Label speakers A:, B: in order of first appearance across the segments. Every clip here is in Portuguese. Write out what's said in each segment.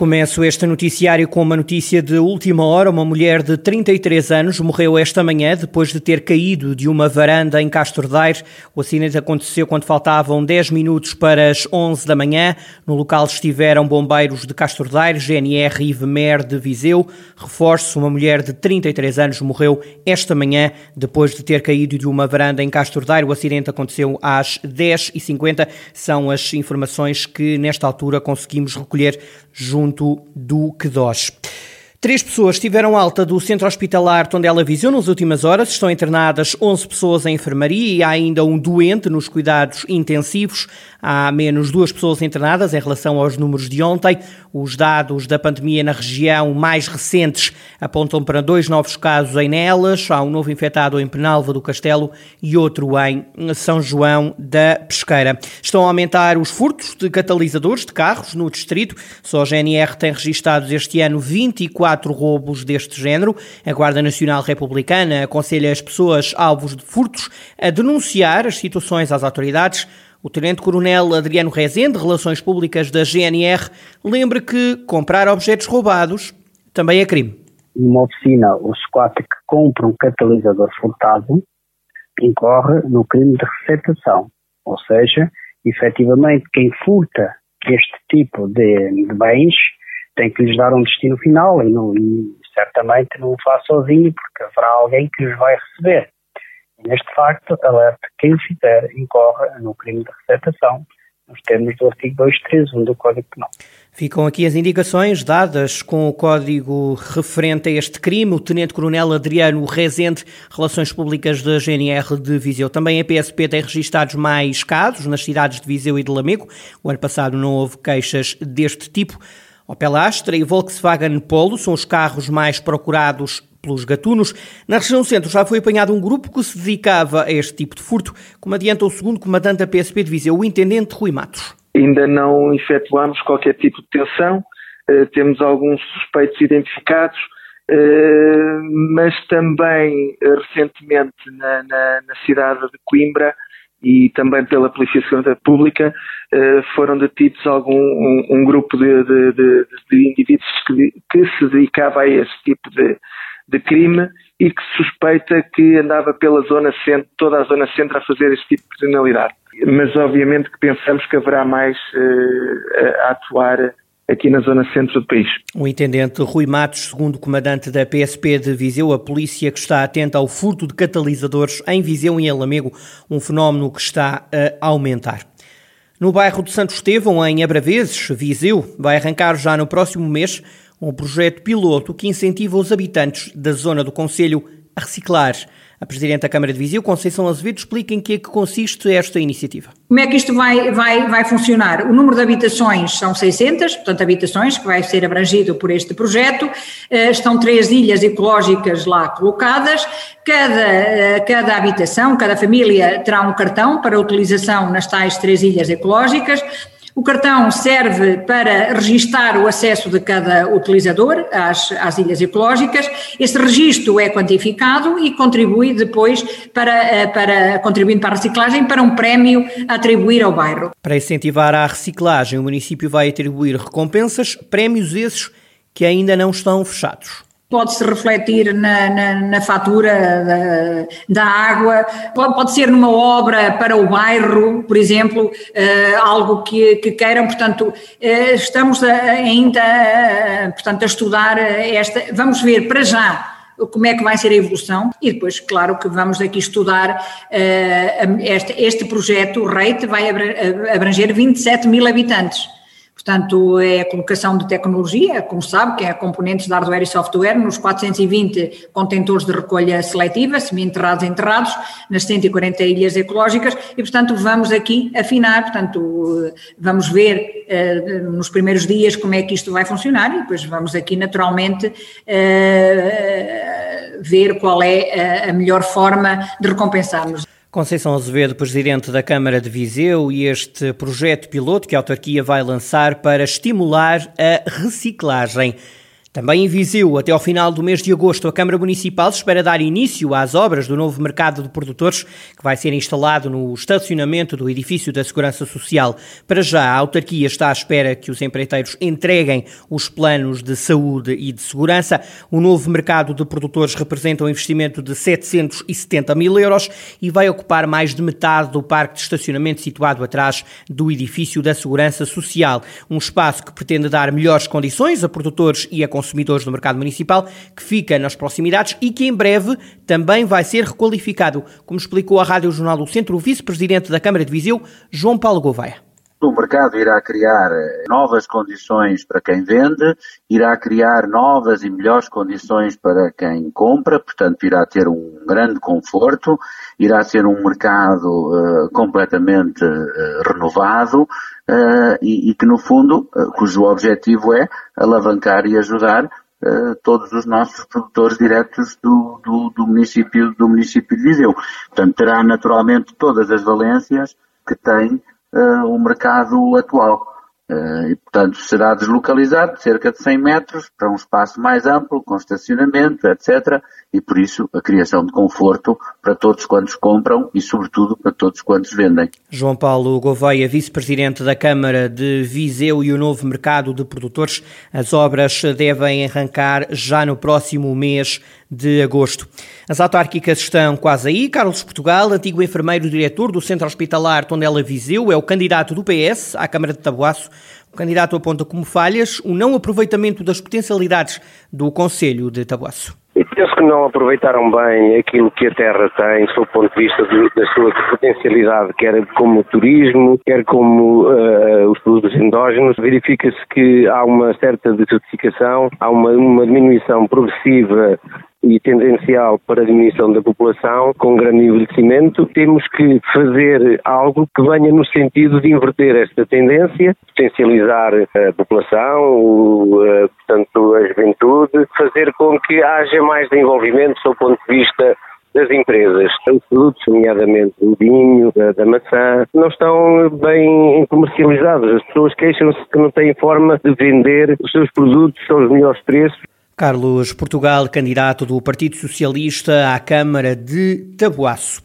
A: Começo este noticiário com uma notícia de última hora. Uma mulher de 33 anos morreu esta manhã depois de ter caído de uma varanda em Castro Daire. O acidente aconteceu quando faltavam 10 minutos para as 11 da manhã. No local estiveram bombeiros de Castro Daire, GNR e VMER de Viseu. Reforço, uma mulher de 33 anos morreu esta manhã depois de ter caído de uma varanda em Castro Daire. O acidente aconteceu às 10h50. São as informações que nesta altura conseguimos recolher junto junto do QDOS. Três pessoas tiveram alta do centro hospitalar Tondela Viseu nas últimas horas. Estão internadas 11 pessoas em enfermaria e há ainda um doente nos cuidados intensivos. Há menos duas pessoas internadas em relação aos números de ontem. Os dados da pandemia na região mais recentes apontam para dois novos casos em Nelas. Há um novo infectado em Penalva do Castelo e outro em São João da Pesqueira. Estão a aumentar os furtos de catalisadores de carros no distrito. Só a GNR tem registados este ano 24 quatro roubos deste género. A Guarda Nacional Republicana aconselha as pessoas alvos de furtos a denunciar as situações às autoridades. O Tenente-Coronel Adriano Rezende, Relações Públicas da GNR, lembra que comprar objetos roubados também é crime.
B: Numa oficina, o squat que compra um catalisador furtado incorre no crime de receptação, ou seja, efetivamente quem furta este tipo de, de bens tem que lhes dar um destino final e, não, e certamente não o faz sozinho, porque haverá alguém que os vai receber. E neste facto, alerta quem fizer incorre no crime de receptação, nos termos do artigo 231 do Código Penal.
A: Ficam aqui as indicações dadas com o código referente a este crime. O Tenente-Coronel Adriano Rezende, Relações Públicas da GNR de Viseu. Também a PSP tem registados mais casos nas cidades de Viseu e de Lamego. O ano passado não houve queixas deste tipo. Opel Astra e Volkswagen Polo são os carros mais procurados pelos gatunos. Na região centro já foi apanhado um grupo que se dedicava a este tipo de furto, como adianta o segundo comandante da PSP de Viseu, o intendente Rui Matos.
C: Ainda não efetuamos qualquer tipo de detenção, uh, temos alguns suspeitos identificados, uh, mas também uh, recentemente na, na, na cidade de Coimbra e também pela Polícia Segurança Pública eh, foram detidos algum, um, um grupo de, de, de, de indivíduos que, que, se dedicava a esse tipo de, de crime e que suspeita que andava pela zona centro, toda a zona centro a fazer este tipo de criminalidade. Mas obviamente que pensamos que haverá mais uh, a atuar aqui na zona centro do país.
A: O intendente Rui Matos, segundo comandante da PSP de Viseu, a polícia que está atenta ao furto de catalisadores em Viseu e em Lamego, um fenómeno que está a aumentar. No bairro de Santo Estevão, em Abraveses, Viseu, vai arrancar já no próximo mês um projeto piloto que incentiva os habitantes da zona do Conselho a reciclar. A Presidente da Câmara de Viseu, Conceição Azevedo, explica em que é que consiste esta iniciativa.
D: Como é que isto vai, vai, vai funcionar? O número de habitações são 600, portanto, habitações que vai ser abrangido por este projeto. Eh, estão três ilhas ecológicas lá colocadas. Cada, eh, cada habitação, cada família terá um cartão para utilização nas tais três ilhas ecológicas o cartão serve para registar o acesso de cada utilizador às, às ilhas ecológicas. Este registro é quantificado e contribui depois para, eh, para, contribuindo para a reciclagem, para um prémio a atribuir ao bairro.
A: Para incentivar a reciclagem, o município vai atribuir recompensas, prémios esses que ainda não estão fechados
D: pode-se refletir na, na, na fatura da, da água, pode, pode, ser numa obra para o bairro, por exemplo, uh, algo que, que, queiram, portanto, uh, estamos a, ainda uh, portanto, a estudar esta, vamos ver para já como é que vai ser a evolução e depois, claro, que vamos aqui estudar este, este projeto, o REIT, vai abranger 27 mil habitantes Portanto, é a colocação de tecnologia, como sabe, que é componentes de hardware e software nos 420 contentores de recolha seletiva, semi-enterrados e enterrados, nas 140 ilhas ecológicas, e, portanto, vamos aqui afinar, portanto, vamos ver eh, nos primeiros dias como é que isto vai funcionar e depois vamos aqui, naturalmente, eh, ver qual é a melhor forma de recompensarmos.
A: Conceição Azevedo, presidente da Câmara de Viseu, e este projeto piloto que a autarquia vai lançar para estimular a reciclagem. Também em Viseu, até ao final do mês de agosto, a Câmara Municipal espera dar início às obras do novo mercado de produtores que vai ser instalado no estacionamento do edifício da Segurança Social. Para já, a autarquia está à espera que os empreiteiros entreguem os planos de saúde e de segurança. O novo mercado de produtores representa um investimento de 770 mil euros e vai ocupar mais de metade do parque de estacionamento situado atrás do edifício da Segurança Social. Um espaço que pretende dar melhores condições a produtores e a consumidores do mercado municipal, que fica nas proximidades e que em breve também vai ser requalificado, como explicou à Rádio Jornal do Centro o vice-presidente da Câmara de Viseu, João Paulo Gouveia.
E: O mercado irá criar eh, novas condições para quem vende, irá criar novas e melhores condições para quem compra, portanto irá ter um grande conforto, irá ser um mercado uh, completamente uh, renovado uh, e, e, que no fundo, cujo objetivo é alavancar e ajudar todos os nossos produtores diretos do, do, do, município, do município de Viseu. Portanto, terá naturalmente todas as valências que tem uh, o mercado atual. Uh, e, portanto, será deslocalizado cerca de 100 metros para um espaço mais amplo, com estacionamento, etc. E, por isso, a criação de conforto para todos quantos compram e, sobretudo, para todos quantos vendem.
A: João Paulo Gouveia, vice-presidente da Câmara de Viseu e o novo mercado de produtores. As obras devem arrancar já no próximo mês de agosto. As autárquicas estão quase aí. Carlos Portugal, antigo enfermeiro-diretor do Centro Hospitalar Tondela Viseu, é o candidato do PS à Câmara de Tabuaço. O candidato aponta como falhas o não aproveitamento das potencialidades do Conselho de Tabuaço.
F: Penso que não aproveitaram bem aquilo que a terra tem, do ponto de vista de, da sua potencialidade, quer como turismo, quer como uh, os produtos endógenos. Verifica-se que há uma certa desertificação, há uma, uma diminuição progressiva e tendencial para a diminuição da população com grande envelhecimento, temos que fazer algo que venha no sentido de inverter esta tendência, potencializar a população, portanto a juventude, fazer com que haja mais desenvolvimento do ponto de vista das empresas. Os produtos, nomeadamente o vinho, da, da, maçã, não estão bem comercializados. As pessoas queixam-se que não têm forma de vender os seus produtos aos melhores preços
A: Carlos Portugal, candidato do Partido Socialista à Câmara de Tabuaço.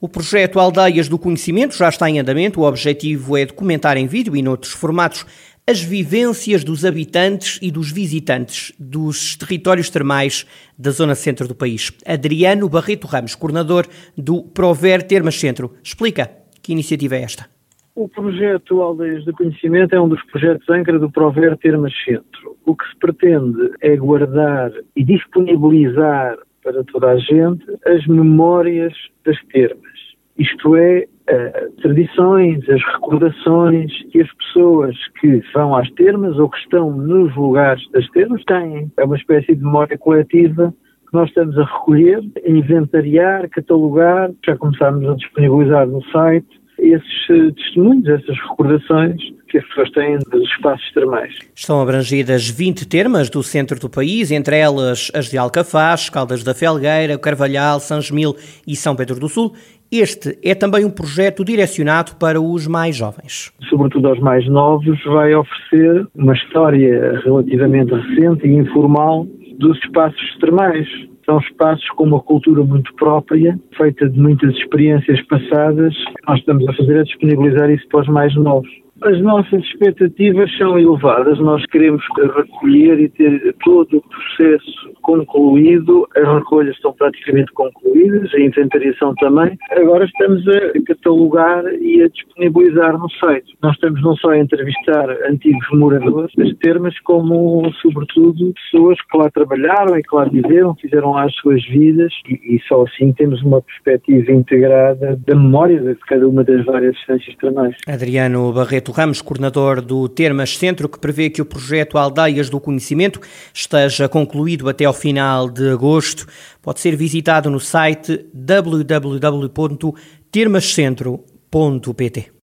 A: O projeto Aldeias do Conhecimento já está em andamento. O objetivo é documentar em vídeo e noutros formatos as vivências dos habitantes e dos visitantes dos territórios termais da zona centro do país. Adriano Barreto Ramos, coordenador do Prover Termas Centro, explica que iniciativa é esta.
G: O projeto Aldeias do Conhecimento é um dos projetos âncora do Prover Termas Centro o que se pretende é guardar e disponibilizar para toda a gente as memórias das termas. Isto é, uh, tradições, as recordações que as pessoas que vão às termas ou que estão nos lugares das termas têm. É uma espécie de memória coletiva que nós estamos a recolher, inventariar, catalogar, já começámos a disponibilizar no site esses uh, testemunhos, essas recordações que as pessoas têm dos espaços termais.
A: Estão abrangidas 20 termas do centro do país, entre elas as de Alcafaz, Caldas da Felgueira, Carvalhal, São Gemil e São Pedro do Sul. Este é também um projeto direcionado para os mais jovens.
G: Sobretudo aos mais novos, vai oferecer uma história relativamente recente e informal dos espaços termais são espaços com uma cultura muito própria, feita de muitas experiências passadas. Nós estamos a fazer a disponibilizar isso para os mais novos. As nossas expectativas são elevadas. Nós queremos recolher e ter todo o processo concluído. As recolhas estão praticamente concluídas, a inventariação também. Agora estamos a catalogar e a disponibilizar no site. Nós estamos não só a entrevistar antigos moradores das termas, como, sobretudo, pessoas que lá trabalharam e que lá viveram, fizeram lá as suas vidas e, e só assim temos uma perspectiva integrada da memória de cada uma das várias instâncias termais.
A: Adriano Barreto Ramos, coordenador do Termas Centro, que prevê que o projeto Aldeias do Conhecimento esteja concluído até ao final de agosto. Pode ser visitado no site www.termascentro.pt.